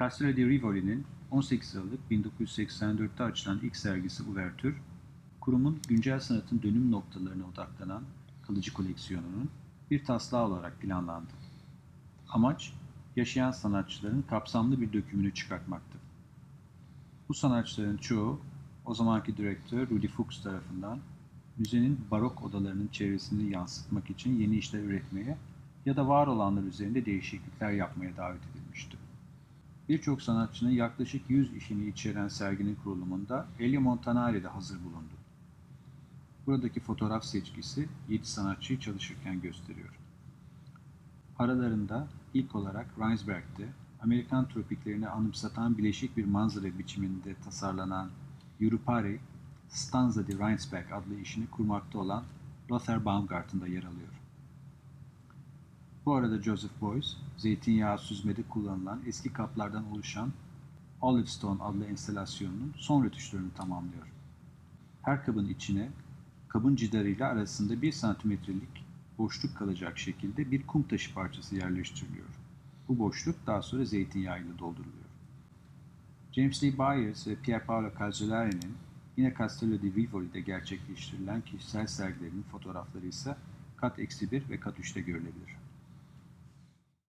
Castello di Rivoli'nin 18 Aralık 1984'te açılan ilk sergisi Uvertür, kurumun güncel sanatın dönüm noktalarına odaklanan kalıcı koleksiyonunun bir taslağı olarak planlandı. Amaç, yaşayan sanatçıların kapsamlı bir dökümünü çıkartmaktı. Bu sanatçıların çoğu, o zamanki direktör Rudy Fuchs tarafından müzenin barok odalarının çevresini yansıtmak için yeni işler üretmeye ya da var olanlar üzerinde değişiklikler yapmaya davet edilmişti. Birçok sanatçının yaklaşık 100 işini içeren serginin kurulumunda Elio Montanari de hazır bulundu. Buradaki fotoğraf seçkisi 7 sanatçıyı çalışırken gösteriyor. Aralarında ilk olarak Rheinsberg'de Amerikan tropiklerini anımsatan bileşik bir manzara biçiminde tasarlanan Yurupari, Stanza di Rheinsberg adlı işini kurmakta olan Lothar Baumgarten'da yer alıyor. Bu arada Joseph Beuys, zeytinyağı süzmede kullanılan eski kaplardan oluşan Olive Stone adlı enstalasyonunun son rötuşlarını tamamlıyor. Her kabın içine kabın cidarıyla arasında 1 santimetrelik boşluk kalacak şekilde bir kum taşı parçası yerleştiriliyor. Bu boşluk daha sonra zeytinyağıyla dolduruluyor. James Lee Byers ve Pier Paolo Calzolari'nin yine Castello di Rivoli'de gerçekleştirilen kişisel sergilerinin fotoğrafları ise kat eksi 1 ve kat 3'te görülebilir.